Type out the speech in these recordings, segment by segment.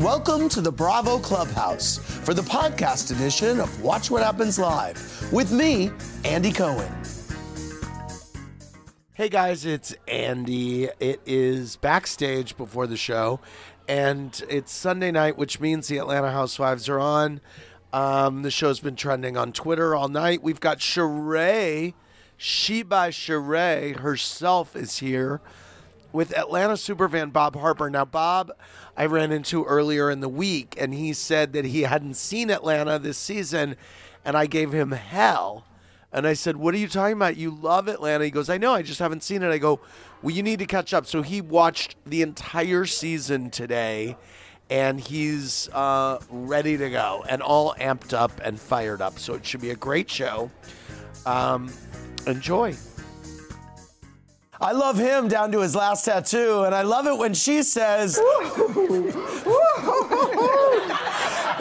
Welcome to the Bravo Clubhouse for the podcast edition of Watch What Happens Live with me, Andy Cohen. Hey guys, it's Andy. It is backstage before the show, and it's Sunday night, which means the Atlanta Housewives are on. Um, the show's been trending on Twitter all night. We've got Sheree, she by Sheree herself is here with Atlanta superfan Bob Harper. Now, Bob, I ran into earlier in the week, and he said that he hadn't seen Atlanta this season, and I gave him hell. And I said, What are you talking about? You love Atlanta. He goes, I know, I just haven't seen it. I go, Well, you need to catch up. So he watched the entire season today, and he's uh, ready to go and all amped up and fired up. So it should be a great show. Um, enjoy. I love him down to his last tattoo, and I love it when she says,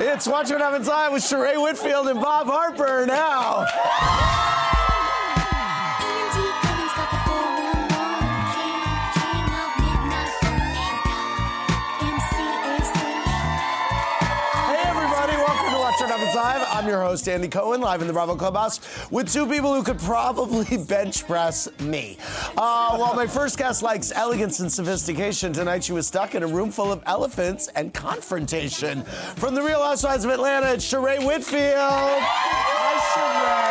It's Watch What Happens Live with Sheree Whitfield and Bob Harper now. Live. I'm your host, Andy Cohen, live in the Bravo Clubhouse with two people who could probably bench press me. Uh, while my first guest likes elegance and sophistication, tonight she was stuck in a room full of elephants and confrontation. From the Real Housewives of Atlanta, it's Sheree Whitfield. Hi, Sheree.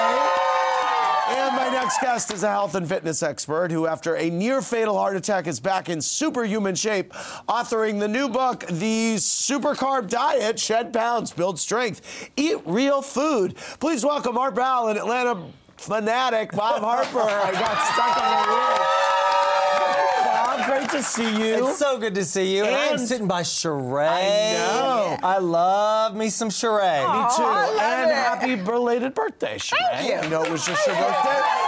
And next guest is a health and fitness expert who, after a near fatal heart attack, is back in superhuman shape, authoring the new book, The Super Carb Diet Shed Pounds, Build Strength, Eat Real Food. Please welcome our pal and Atlanta fanatic, Bob Harper. I got stuck on the roof. Bob, great to see you. It's so good to see you. And, I'm sitting by Sheree. I know. I love me some Sheree. Me too. I love and it. happy belated birthday, Sheree. Thank you. I know it was just your birthday.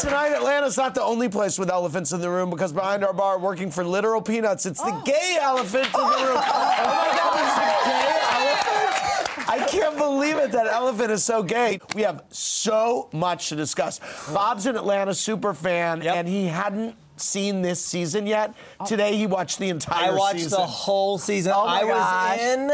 Tonight, Atlanta's not the only place with elephants in the room because behind our bar, working for Literal Peanuts, it's the oh. gay elephant in the room. Oh my God, there's a gay elephant? I can't believe it. That elephant is so gay. We have so much to discuss. Bob's an Atlanta super fan, Yep. and he hadn't seen this season yet. Oh. Today, he watched the entire season. I watched season. the whole season. Oh my I was gosh. in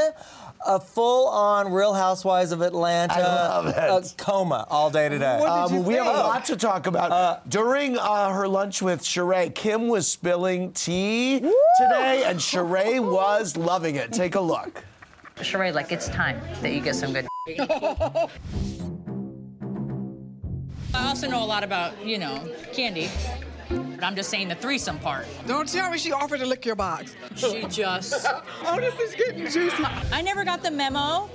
a full-on Real Housewives of Atlanta I love it. uh, coma all day today. Um, we have a lot to talk about. During uh, her lunch with Sheree, Kim was spilling tea today, and Sheree was loving it. Take a look. Sheree, like it's time that you get some good. I also know a lot about, you know, candy. But I'm just saying the threesome part. Don't tell me she offered to lick your box. She just. Oh, this is getting juicy. I never got the memo.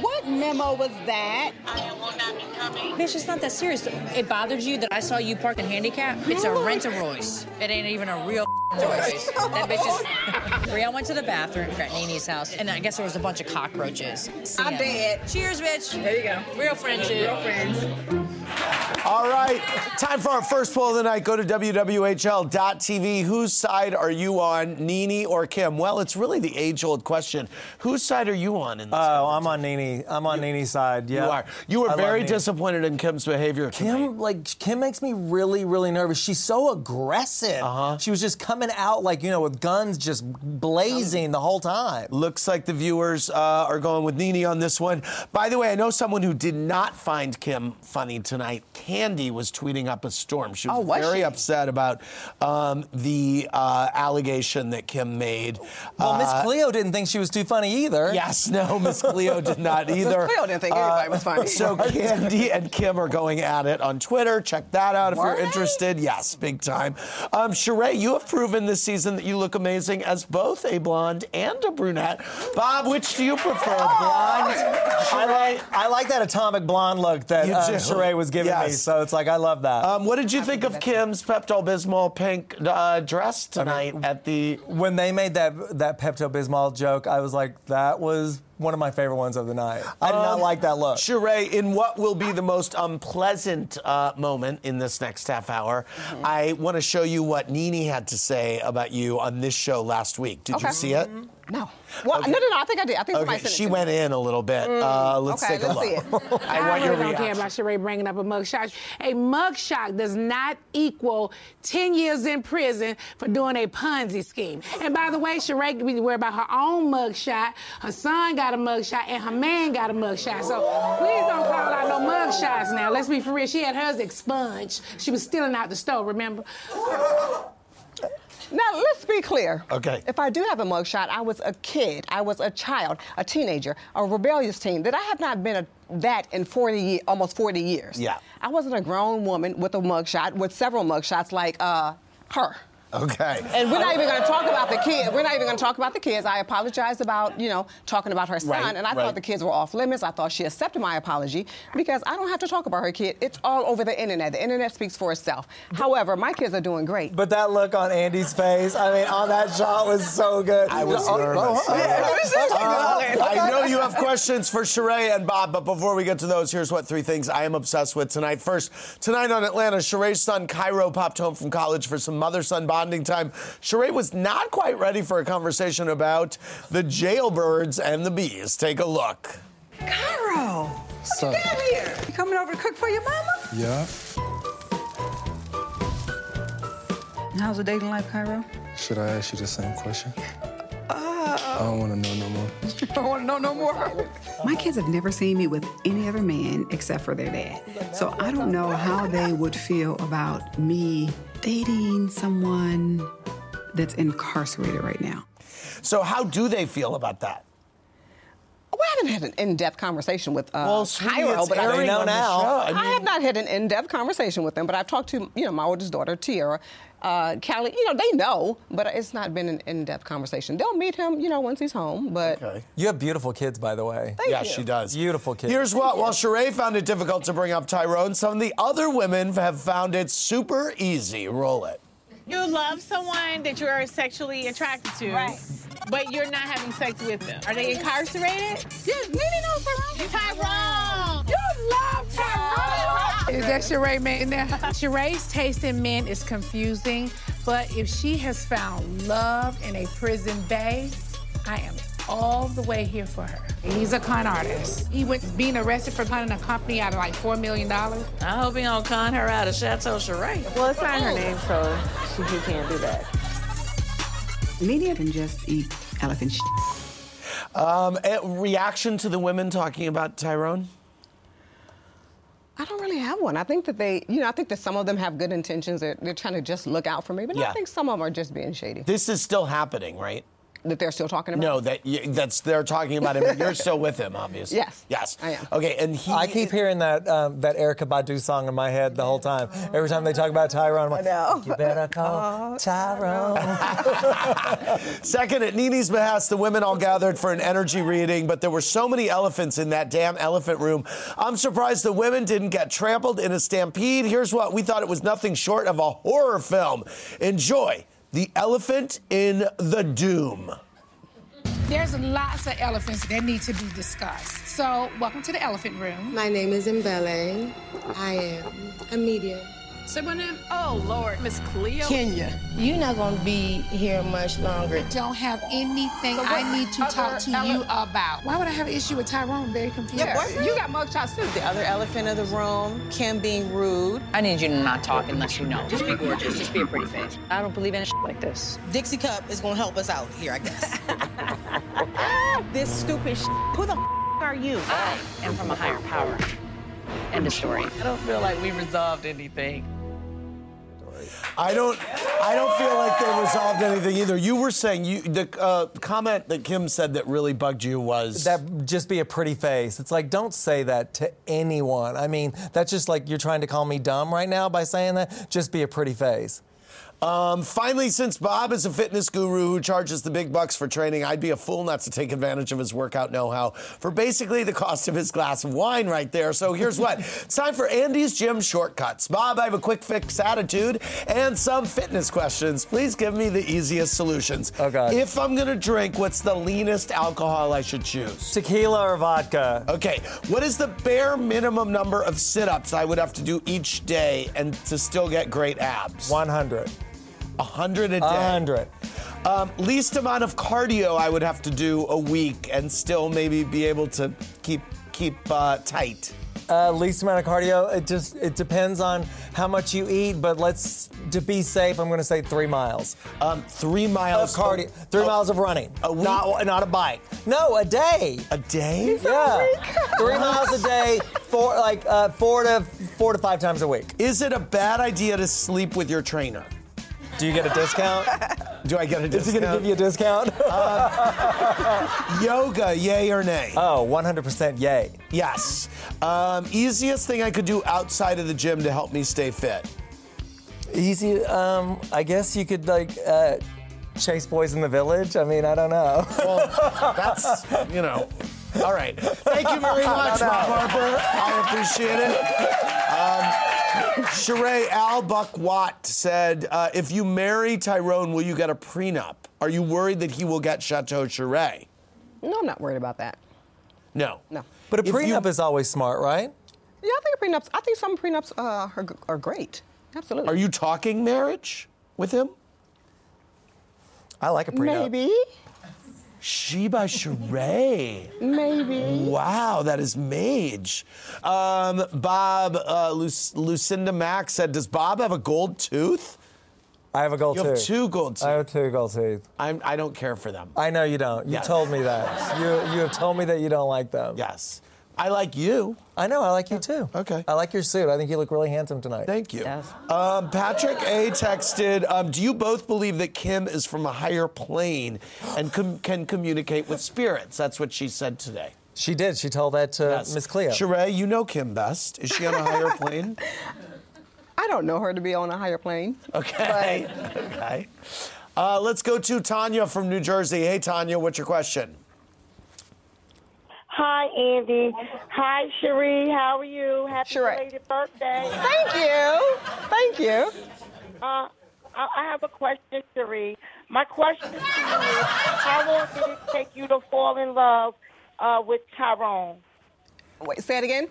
What memo was that? I will not be coming. Bitch, it's not that serious. It bothered you that I saw you parked in handicap? It's a rent a Royce. It ain't even a real Royce. That bitch is. Brielle went to the bathroom at Nene's house, and I guess there was a bunch of cockroaches. I'm Yeah. dead. Cheers, bitch. There you go. Real friendship. Real friends. All right, time for our first poll of the night. Go to WWHL.tv. Whose side are you on, Nene or Kim? Well, it's really the age old question. Whose side are you on in this? oh, I'm on Nene. I'm on Nene's side. Yeah, you are. You were I very disappointed in Kim's behavior. tonight. Kim, like Kim, makes me really, really nervous. She's so aggressive. Uh-huh. She was just coming out like you know with guns just blazing the whole time. Looks like the viewers uh, are going with Nene on this one. By the way, I know someone who did not find Kim funny tonight. Candy was tweeting up a storm. She was, Oh, was very she? upset about um, the uh, allegation that Kim made. Well, Miss Uh, Cleo didn't think she was too funny either. Yes, no, Miss Cleo did not either. Uh, Cleo didn't think anybody was funny. So Candy and Kim are going at it on Twitter. Check that out if Were you're interested. Yes, big time. Um, Sheree, you have proven this season that you look amazing as both a blonde and a brunette. Bob, which do you prefer, blonde? I like, I like that atomic blonde look that You uh. Sheree was giving me. Yes. So it's like I love that. Um, what did you think of Kim's Pepto Bismol pink uh, dress tonight at the? when they made that that Pepto Bismol joke, I was like, that was one of my favorite ones of the night. I did not like that look. Sheree, in what will be the most unpleasant uh, moment in this next half hour, Mm-hmm. I want to show you what Nene had to say about you on this show last week. Did you see it? No. Well, no, no, no. I think I did. I think somebody Okay, sent it she to went me. in a little bit. Uh, let's okay, take a let's see look. I want your really don't care about Sheree bringing up a mugshot. A mugshot does not equal 10 years in prison for doing a Ponzi scheme. And by the way, Sheree be worried about her own mugshot. Her son got a mugshot, and her man got a mugshot. So please don't call out no mugshots now. Let's be for real. She had hers expunged. She was stealing out the store, remember? Now, let's be clear. Okay. If I do have a mugshot, I was a kid. I was a child, a teenager, a rebellious teen. That I have not been a, that in 40, almost 40 years. Yeah. I wasn't a grown woman with a mugshot, with several mugshots like uh, her. Okay. And we're not even going to talk about the kids. We're not even going to talk about the kids. I apologized about, you know, talking about her son, Right, and I right. thought the kids were off limits. I thought she accepted my apology because I don't have to talk about her kid. It's all over the internet. The internet speaks for itself. However, my kids are doing great. But that look on Andy's face, I mean, on that shot was so good. I was Oh, nervous. oh, oh. Uh, I know you have questions for Sheree and Bob, but before we get to those, here's what three things I am obsessed with tonight. First, tonight on Atlanta, Sheree's son Kairo popped home from college for some mother-son bonding time. Sheree was not quite ready for a conversation about the jailbirds and the bees. Take a look. Kairo, what you got here? You coming over to cook for your mama? Yeah. How's the dating life, Kairo? Should I ask you the same question? Uh, I don't want to know no more. I don't want to know no more. My kids have never seen me with any other man except for their dad. So I don't know how they would feel about me dating someone that's incarcerated right now. So, how do they feel about that? We haven't had an in-depth conversation with uh, Well, sweetie, Kairo, but I, know now. show. I, I have not had an in-depth conversation with them. But I've talked to, you know, my oldest daughter, Tierra, uh, Kaleigh. You know, they know, but it's not been an in-depth conversation. They'll meet him, you know, once he's home. But Okay. You have beautiful kids, by the way. Thank yeah, you. she does. Beautiful kids. Here's what: while Sheree found it difficult to bring up Tyrone, some of the other women have found it super easy. Roll it. You love someone that you are sexually attracted to, Right. But you're not having sex with them. Are they incarcerated? Yes, Nene knows Tyrone. Tyrone! You love Tyrone. Is that Sheree man in there? Sheree's taste in men is confusing, but if she has found love in a prison bay, I am all the way here for her. He's a con artist. He went being arrested for conning a company out of like $4 million. I hope he don't con her out of Chateau Sheree. Well, it's not her name, so she, he can't do that. Media can just eat elephant shit. Um, eh, reaction to the women talking about Tyrone? I don't really have one. I think that they, you know, I think that some of them have good intentions. They're, they're trying to just look out for me, but Yeah. I think some of them are just being shady. This is still happening, right? That they're still talking about. No, that that's they're talking about him. but You're still with him, obviously. Yes. Yes. I am. Okay, and he. I keep hearing that um, that Erykah Badu song in my head the whole time. Every time they talk about Tyrone, I'm like, know. you better call Tyrone. Second, at Nene's behest, the women all gathered for an energy reading, but there were so many elephants in that damn elephant room. I'm surprised the women didn't get trampled in a stampede. Here's what we thought it was nothing short of a horror film. Enjoy The Elephant in the Doom. There's lots of elephants that need to be discussed. So, welcome to the elephant room. My name is Mbele. I am a medium. Say my name. Oh, Lord, Miss Cleo. Kenya. You're not going to be here much longer. I Don't have anything I need to talk to you about. Why would I have an issue with Tyrone? Very confused. Yeah, you got mugshots too. The other elephant of the room, Kim being rude. I need you to not talk unless you know. Just be gorgeous. Just be a pretty face. I don't believe in shit like this. Dixie Cup is going to help us out here, I guess. This stupid shit. Who the f- are you? I am from a higher power. End of story. I don't feel like we resolved anything. I don't. I don't feel like they resolved anything either. You were saying you the uh, comment that Kim said that really bugged you was that just be a pretty face. It's like don't say that to anyone. I mean, that's just like you're trying to call me dumb right now by saying that. Just be a pretty face. Um, finally, since Bob is a fitness guru who charges the big bucks for training, I'd be a fool not to take advantage of his workout know how for basically the cost of his glass of wine right there. So here's what it's time for Andy's Gym Shortcuts. Bob, I have a quick fix attitude and some fitness questions. Please give me the easiest solutions. Oh, God. If I'm going to drink, what's the leanest alcohol I should choose? Tequila or vodka? Okay. What is the bare minimum number of sit ups I would have to do each day and to still get great abs? 100. 100 a day. 100. Um, least amount of cardio I would have to do a week and still maybe be able to keep keep uh, tight. Uh, least amount of cardio. It just it depends on how much you eat, but let's to be safe. I'm going to say three miles. Um, three miles of cardio. Three miles of running. A week? Not not a bike. No, a day. A day? Yeah. three miles a day. Four like uh, four to four to five times a week. Is it a bad idea to sleep with your trainer? Do you get a discount? Do I get a discount? Is he going to give you a discount? Yoga, yay or nay? Oh, 100% yay. Yes. Um, easiest thing I could do outside of the gym to help me stay fit. Easy. Um, I guess you could like uh, chase boys in the village. I mean, I don't know. Well, that's you know. All right. Thank you very much. Rob Harper. I appreciate it. Sheree Al Buck Watt said, uh, "If you marry Tyrone, will you get a prenup? Are you worried that he will get Chateau Sheree? No, I'm not worried about that. No. No. But a If you- prenup is always smart, right? Yeah, I think prenups. I think some prenups uh, are, are great. Absolutely. Are you talking marriage with him? I like a prenup. Maybe. Sheba Sheree. Maybe. Wow, that is mage. Um, Bob, uh, Luc- Lucinda Mack said, Does Bob have a gold tooth? I have a gold tooth. You tooth. have two gold teeth. I have two gold teeth. I'm, I don't care for them. I know you don't. You Yeah. told me that. You you have told me that you don't like them. Yes. I like you. I know. I like you too. Okay. I like your suit. I think you look really handsome tonight. Thank you. Um, Patrick A texted, um, Do you both believe that Kim is from a higher plane and com- can communicate with spirits? That's what she said today. She did. She told that to Yes. Miss Cleo. Sheree, you know Kim best. Is she on a higher plane? I don't know her to be on a higher plane. Okay. okay. Uh, let's go to Tanya from New Jersey. Hey, Tanya, what's your question? Hi, Andy. Hi, Sheree. How are you? Happy Sheree. belated birthday. Thank you. Thank you. Uh, I I have a question, Sheree. My question to you is, how long did it take you to fall in love uh, with Tyrone? Wait, say it again.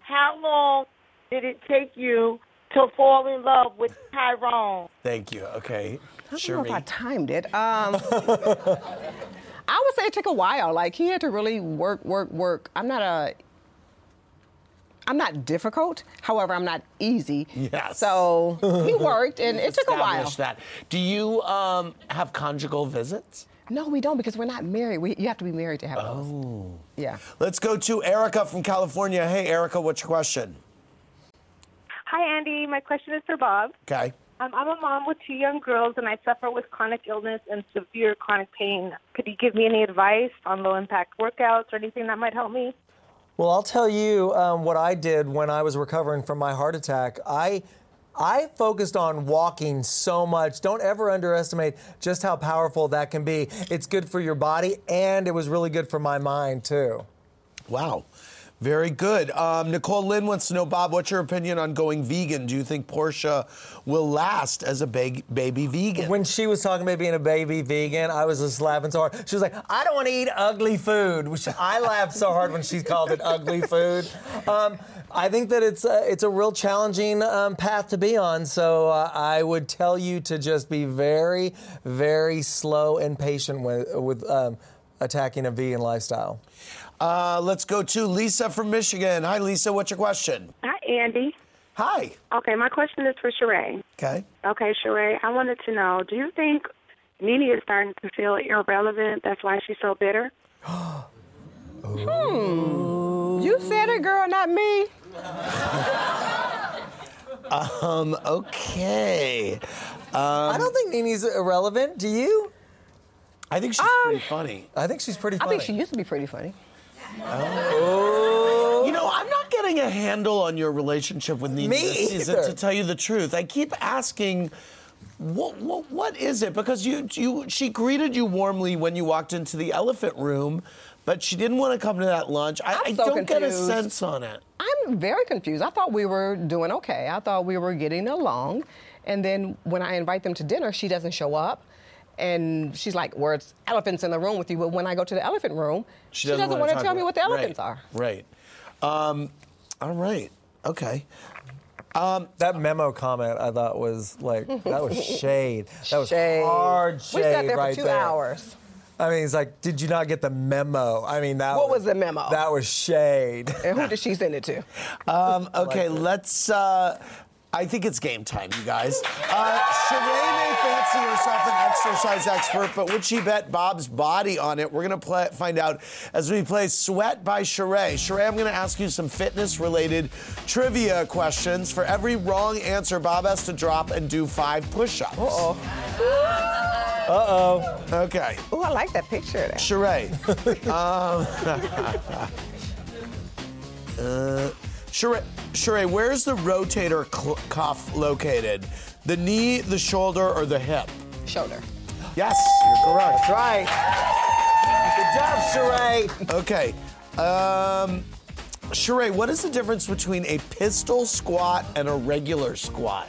How long did it take you to fall in love with Tyrone? Thank you. Okay. I don't know if I timed it. Um, I would say it took a while. Like he had to really work, work, work. I'm not a. I'm not difficult. However, I'm not easy. Yes. So he worked, and it took a while. Established that. Do you um, have conjugal visits? No, we don't because we're not married. We, you have to be married to have those. Oh. Yeah. Let's go to Erica from California. Hey, Erica, what's your question? Hi, Andy. My question is for Bob. Okay. Um, I'm a mom with two young girls, and I suffer with chronic illness and severe chronic pain. Could you give me any advice on low impact workouts or anything that might help me? Well, I'll tell you um, what I did when I was recovering from my heart attack. I I focused on walking so much. Don't ever underestimate just how powerful that can be. It's good for your body, and it was really good for my mind too. Wow. Very good. Um, Nicole Lynn wants to know, Bob, what's your opinion on going vegan? Do you think Portia will last as a ba- baby vegan? When she was talking about being a baby vegan, I was just laughing so hard. She was like, I don't want to eat ugly food, which I laughed so hard when she called it ugly food. Um, I think that it's a, it's a real challenging um, path to be on. So uh, I would tell you to just be very, very slow and patient with, with um, attacking a vegan lifestyle. Uh, let's go to Lisa from Michigan. Hi, Lisa. What's your question? Hi, Andy. Hi. Okay, my question is for Sheree. Okay. Okay, Sheree, I wanted to know do you think Nene is starting to feel irrelevant? That's why she's so bitter? Hmm. You said it, girl, not me. Um, okay. Um, I don't think Nene's irrelevant. Do you? I think she's pretty funny. I think she's pretty I think she used to be pretty funny. Oh. You know, I'm not getting a handle on your relationship with Nene Me this season, either. to tell you the truth. I keep asking, what, what, what is it? Because you, you, she greeted you warmly when you walked into the elephant room, but she didn't want to come to that lunch. I, I so don't get a sense on it. I'm very confused. I thought we were doing okay. I thought we were getting along. And then when I invite them to dinner, she doesn't show up. And she's like, well, it's elephants in the room with you. But when I go to the elephant room, she, doesn't, wanna want to talk tell me what the elephants right, are. Right. Um, all right. Okay. Um, that memo comment I thought was like that was shade. That was Shade. hard We shade sat there for right two there. hours. I mean, he's like, did you not get the memo? I mean, that What was the memo? That was shade. And who did she send it to? Um, okay, let's. Uh, I think it's game time, you guys. Uh, Sheree may fancy herself an exercise expert, but would she bet Bob's body on it? We're gonna play, find out as we play Sweat by Sheree. Sheree, I'm gonna ask you some fitness-related trivia questions. For every wrong answer, Bob has to drop and do five push-ups. Uh oh. Uh oh. Okay. Oh, I like that picture. There. Sheree. um, uh, Sheree, Sheree, where's the rotator cl- cuff located? The knee, the shoulder, or the hip? Shoulder. Yes, you're correct. That's right. Good job, Sheree. Okay. Um, Sheree, what is the difference between a pistol squat and a regular squat?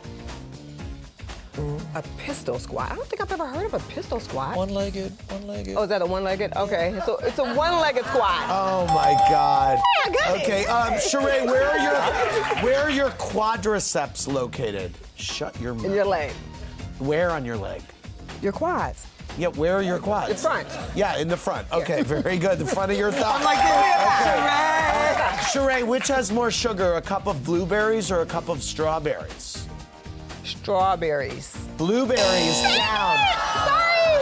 A pistol squat. I don't think I've ever heard of a pistol squat. One-legged, one-legged. Oh, is that a one-legged? Okay, so it's a one-legged squat. Oh my God. I got it. okay, um, Sheree, where are your where are your quadriceps located? Shut your mouth. In your leg. Where on your leg? Your quads. Yeah, where are your quads? The front. Yeah, in the front. Okay, very good. The front of your thigh. I'm like, give me that. Sheree, which has more sugar, a cup of blueberries or a cup of strawberries? Strawberries. Blueberries down. Sorry.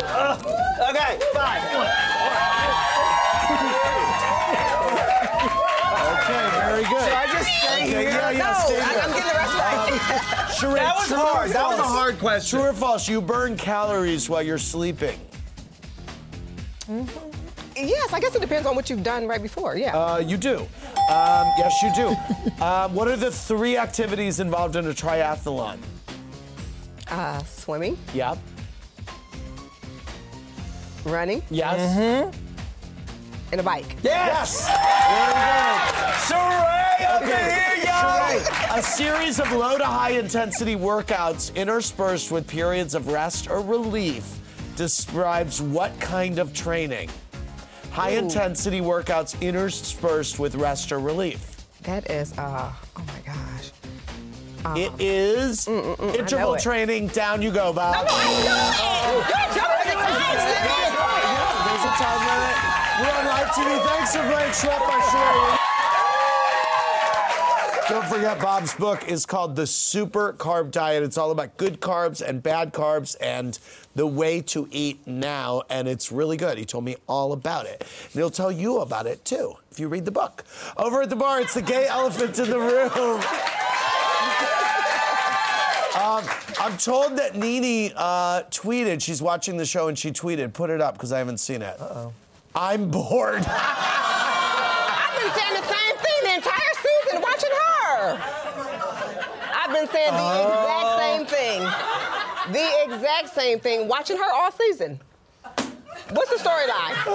Okay, fine. Okay, very good. Should I just stay okay, here? Yeah, yeah, no, stay I, I'm getting the rest right. Sheree, That was true or hard. That was a false? hard question. True or false? You burn calories while you're sleeping. Yes, I guess it depends on what you've done right before. Yeah. Uh, you do. Um, yes, you do. um, what are the three activities involved in a triathlon? Uh, swimming, Yep. running, Yes. Mm-hmm. and a bike. Yes. Sheree, up in Okay. here, yo. Sheree, a series of low to high intensity workouts interspersed with periods of rest or relief describes what kind of training? High intensity workouts interspersed with rest or relief. That is, uh, oh my gosh. It uh-huh. is mm, mm, mm. I interval it. training. Down you go, Bob. No, no, I know it. Oh. You're telling me the time There's a time limit. We're on live TV. Thanks for playing Sweat by Sheree. Don't forget, Bob's book is called The Super Carb Diet. It's all about good carbs and bad carbs and the way to eat now. And it's really good. He told me all about it. And he'll tell you about it too if you read the book. Over at the bar, it's the gay elephant in the room. Um, I'm told that Nene uh, tweeted, she's watching the show and she tweeted, put it up because I haven't seen it. Uh-oh. I'm bored. I've been saying the same thing the entire season watching her. I've been saying the Oh. exact same thing. The exact same thing watching her all season. What's the storyline?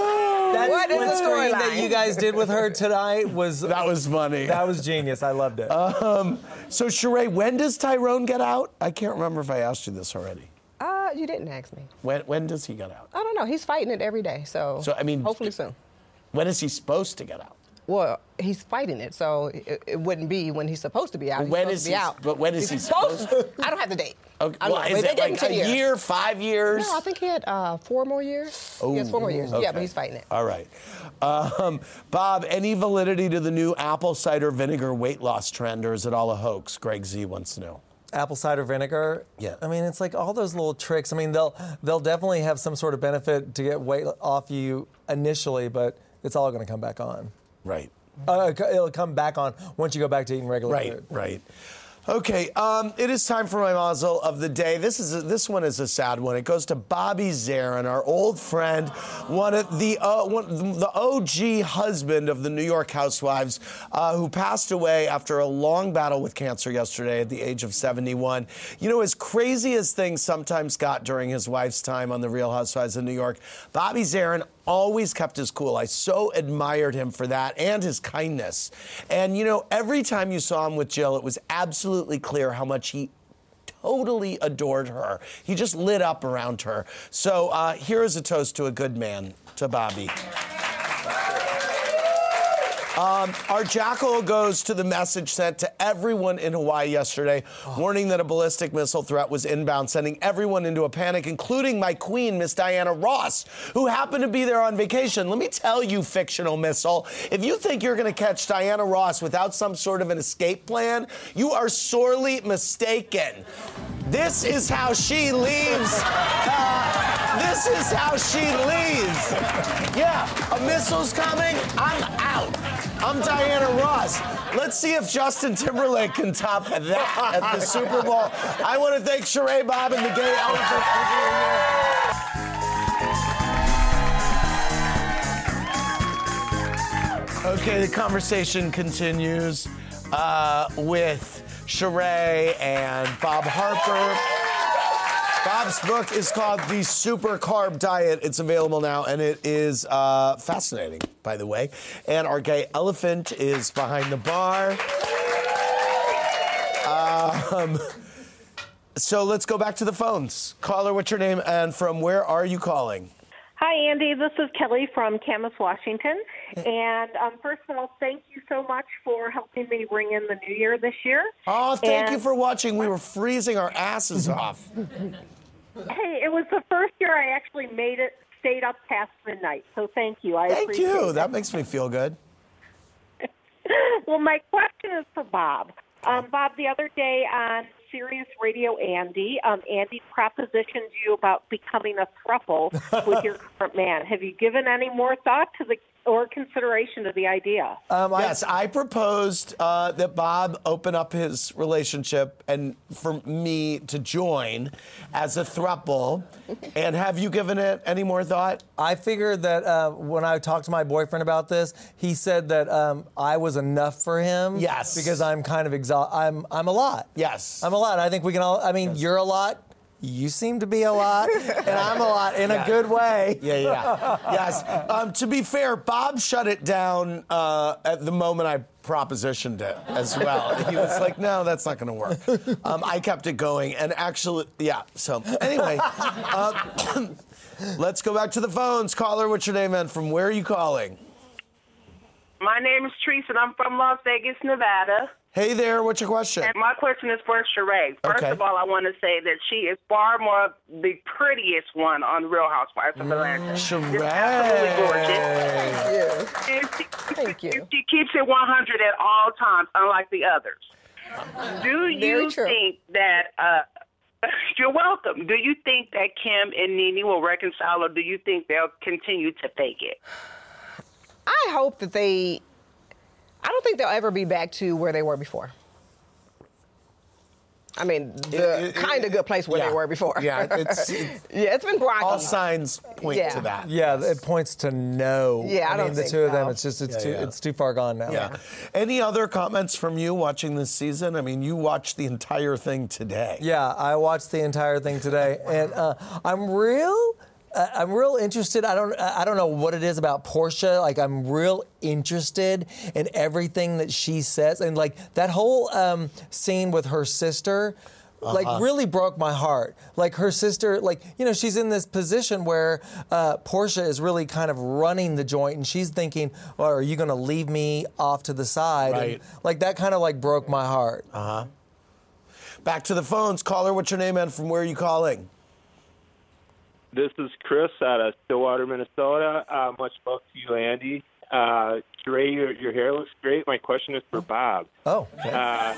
That What is split the screen that you guys did with her tonight was that was funny. That was genius. I loved it. Um, so, Sheree, when does Tyrone get out? I can't remember if I asked you this already. Uh, you didn't ask me. When, when does he get out? I don't know. He's fighting it every day, so. So, I mean, hopefully soon. When is he supposed to get out? Well, he's fighting it, so it, it wouldn't be when he's supposed to be out. He's When supposed is to be he- out. but when is He's he supposed I don't have the date. Okay, well, is They it gave him like a years. year, five years? No, I think he had uh, four more years. he has four more years. Yeah, but he's fighting it. All right. Um, Bob, any validity to the new apple cider vinegar weight loss trend, or is it all a hoax? Greg Z wants to know. apple cider vinegar. Yeah. I mean, it's like all those little tricks. I mean, they'll they'll definitely have some sort of benefit to get weight off you initially, but it's all going to come back on. Right. Uh, it'll come back on once you go back to eating regular Right, food. right. Okay, um, it is time for my mazel of the day. This is a, this one is a sad one. It goes to Bobby Zarin, our old friend, one of the uh, one, the OG husband of the New York housewives, uh, who passed away after a long battle with cancer yesterday at the age of 71. You know, as crazy as things sometimes got during his wife's time on the Real Housewives of New York, Bobby Zarin always kept his cool. I so admired him for that and his kindness. And you know, every time you saw him with Jill, it was absolutely clear how much he totally adored her. He just lit up around her. So uh, here is a toast to a good man, to Bobby. Um, our jackal goes to the message sent to everyone in Hawaii yesterday, warning that a ballistic missile threat was inbound, sending everyone into a panic, including my queen, Miss Diana Ross, who happened to be there on vacation. Let me tell you, fictional missile, if you think you're going to catch Diana Ross without some sort of an escape plan, you are sorely mistaken. This is how she leaves. Uh, this is how she leaves. Yeah, a missile's coming. I'm out. I'm Diana Ross. Let's see if Justin Timberlake can top that at the Super Bowl. I want to thank Sheree Bob and the Gay Elephant for being here. Okay, the conversation continues uh, with Sheree and Bob Harper. Bob's book is called The Super Carb Diet. It's available now, and it is uh, fascinating, by the way. And our gay elephant is behind the bar. Um, so let's go back to the phones. Caller, what's your name, and from where are you calling? Hi, Andy. This is Kelly from Camas, Washington. And um, first of all, thank you so much for helping me ring in the new year this year. Oh, thank you for watching. We were freezing our asses off. Hey, it was the first year I actually made it, stayed up past midnight. So thank you. I Thank appreciate you. it. That makes me feel good. well, my question is for Bob. Um, Bob, the other day on Sirius Radio Andy, um, Andy propositioned you about becoming a thruple with your current man. Have you given any more thought to the or consideration of the idea? yes, I proposed uh, that Bob open up his relationship and for me to join as a thruple. and have you given it any more thought? I figured that uh, when I talked to my boyfriend about this, he said that um, I was enough for him. Yes. Because I'm kind of exhausted. I'm I'm a lot. Yes. I'm a lot. I think we can all. I mean, you're a lot. You seem to be a lot, and I'm a lot in Yeah. a good way. Yeah, yeah. yes. Um, to be fair, Bob shut it down uh, at the moment I propositioned it as well. He was like, no, that's not going to work. Um, I kept it going. And actually, yeah. So, anyway, uh, let's go back to the phones. Caller, what's your name and from where are you calling? My name is Teresa, and I'm from Las Vegas, Nevada. Hey there, what's your question? And my question is for Sheree. First Okay. of all, I want to say that she is far more the prettiest one on Real Housewives of Atlanta. Sheree. Absolutely gorgeous. And she, Thank you. She keeps it 100 at all times, unlike the others. Do you think that? Uh, you're welcome. Do you think that Kim and Nene will reconcile, or do you think they'll continue to fake it? I hope that they. I don't think they'll ever be back to where they were before. I mean, the kind of good place where yeah. they were before. Yeah, it's- it's- yeah, it's been rocky. All signs point Yeah. to that. Yeah, it points to no. Yeah, I I, don't mean the think two of them. It's just it's Yeah, too yeah. it's too far gone now. Yeah. Any other comments from you watching this season? I mean, you watched the entire thing today. Yeah, I watched the entire thing today, and uh, I'm real. I'm real interested. I don't. I don't know what it is about Portia. Like I'm real interested in everything that she says, and like that whole um, scene with her sister. Like Uh-huh. really broke my heart. Like her sister, like you know, she's in this position where uh, Portia is really kind of running the joint, and she's thinking, "Well, are you going to leave me off to the side?" And, Right. like that kind of like broke my heart. Uh huh. Back to the phones. Caller, what's your name and from where are you calling? This is Chris out of Stillwater, Minnesota. Uh, much love to you, Andy. Uh, Dre, your, your hair looks great. My question is for Bob. Oh, Uh,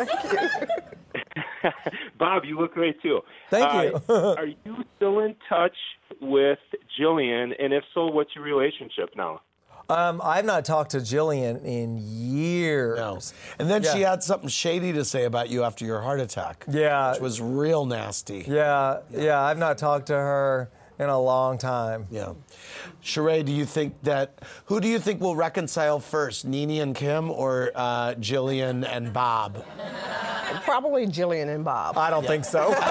Bob, you look great too. Thank Uh, you. are you still in touch with Jillian? And if so, what's your relationship now? Um, I've not talked to Jillian in years. No. And then she had something shady to say about you after your heart attack. Yeah. Which was real nasty. Yeah, yeah, I've not talked to her in a long time. Yeah. Sheree, do you think that who do you think will reconcile first, Nene and Kim or uh, Jillian and Bob? Probably Jillian and Bob. I don't think so.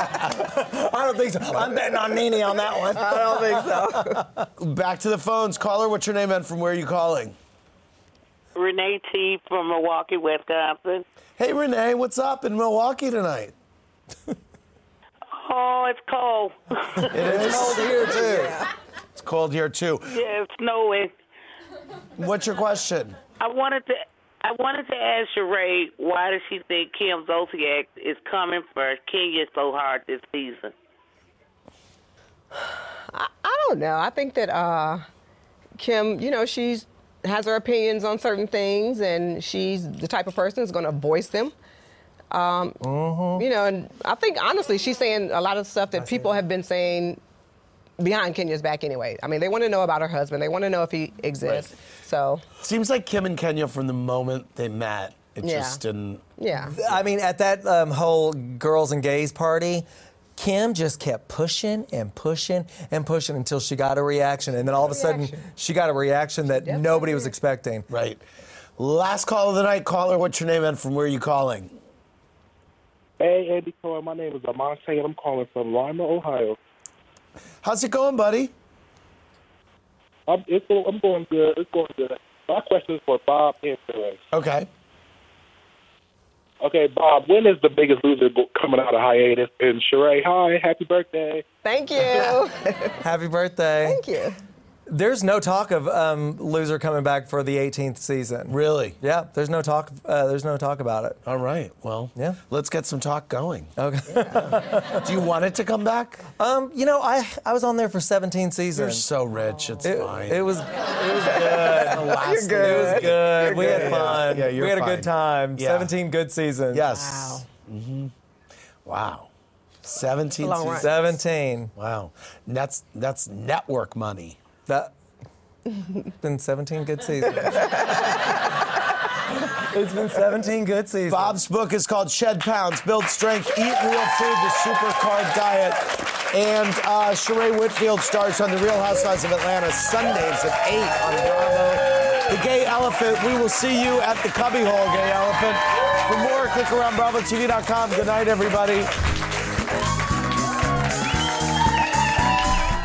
I don't think so. I'm betting on Nene on that one. I don't think so. Back to the phones. Caller, what's your name and from where are you calling? Renee T from Milwaukee, Wisconsin. Hey Renee, what's up in Milwaukee tonight? Oh, it's cold. It is cold here too. It's cold here too. Yeah, it's snowing. What's your question? I wanted to I wanted to ask Sheree why does she think Kim Zolciak is coming for Kenya so hard this season? I, I don't know. I think that uh, Kim, you know, she's has her opinions on certain things, and she's the type of person who's going to voice them. Um, You know, and I think honestly, she's saying a lot of stuff that people have been saying behind Kenya's back anyway. I mean, they want to know about her husband. They want to know if he exists. So Seems like Kim and Kenya from the moment they met, it Yeah. just didn't. yeah. I mean, at that um, whole girls and gays party, Kim just kept pushing and pushing and pushing until she got a reaction, and then all of a sudden she got a reaction that nobody was expecting. Right. Last call of the night. Caller, what's your name and from where are you calling? Hey, Andy Cohen. My name is Amonte, and I'm calling from Lima, Ohio. How's it going, buddy? I'm, it's, go- I'm going good. It's going good. My question is for Bob and Sheree. Okay. Okay, Bob, when is the biggest loser coming out of hiatus? And Sheree, hi, happy birthday. Thank you. Happy birthday. Thank you. There's no talk of um, loser coming back for the 18th season. Really? Yeah. There's no talk. Uh, there's no talk about it. All right. Well, yeah. Let's get some talk going. Okay. Do you want it to come back? Um, you know, I I was on there for 17 seasons. You're so rich. It's it, fine. It was it was good. The last You're good. It was good. You're we had fun. Yeah, you're we had a good time. Yeah. 17 good seasons. Yes. Mm-hmm. Wow. 17 seasons. 17. Wow. That's that's network money. That been 17 good seasons. it's been 17 good seasons. Bob's book is called Shed Pounds, Build Strength, Eat Real Food, the Super Carb Diet. And uh, Sheree Whitfield starts on The Real Housewives of Atlanta Sundays at 8 on Bravo. The Gay Elephant, we will see you at the Cubbyhole, Gay Elephant. For more, click around BravoTV.com. Good night, everybody.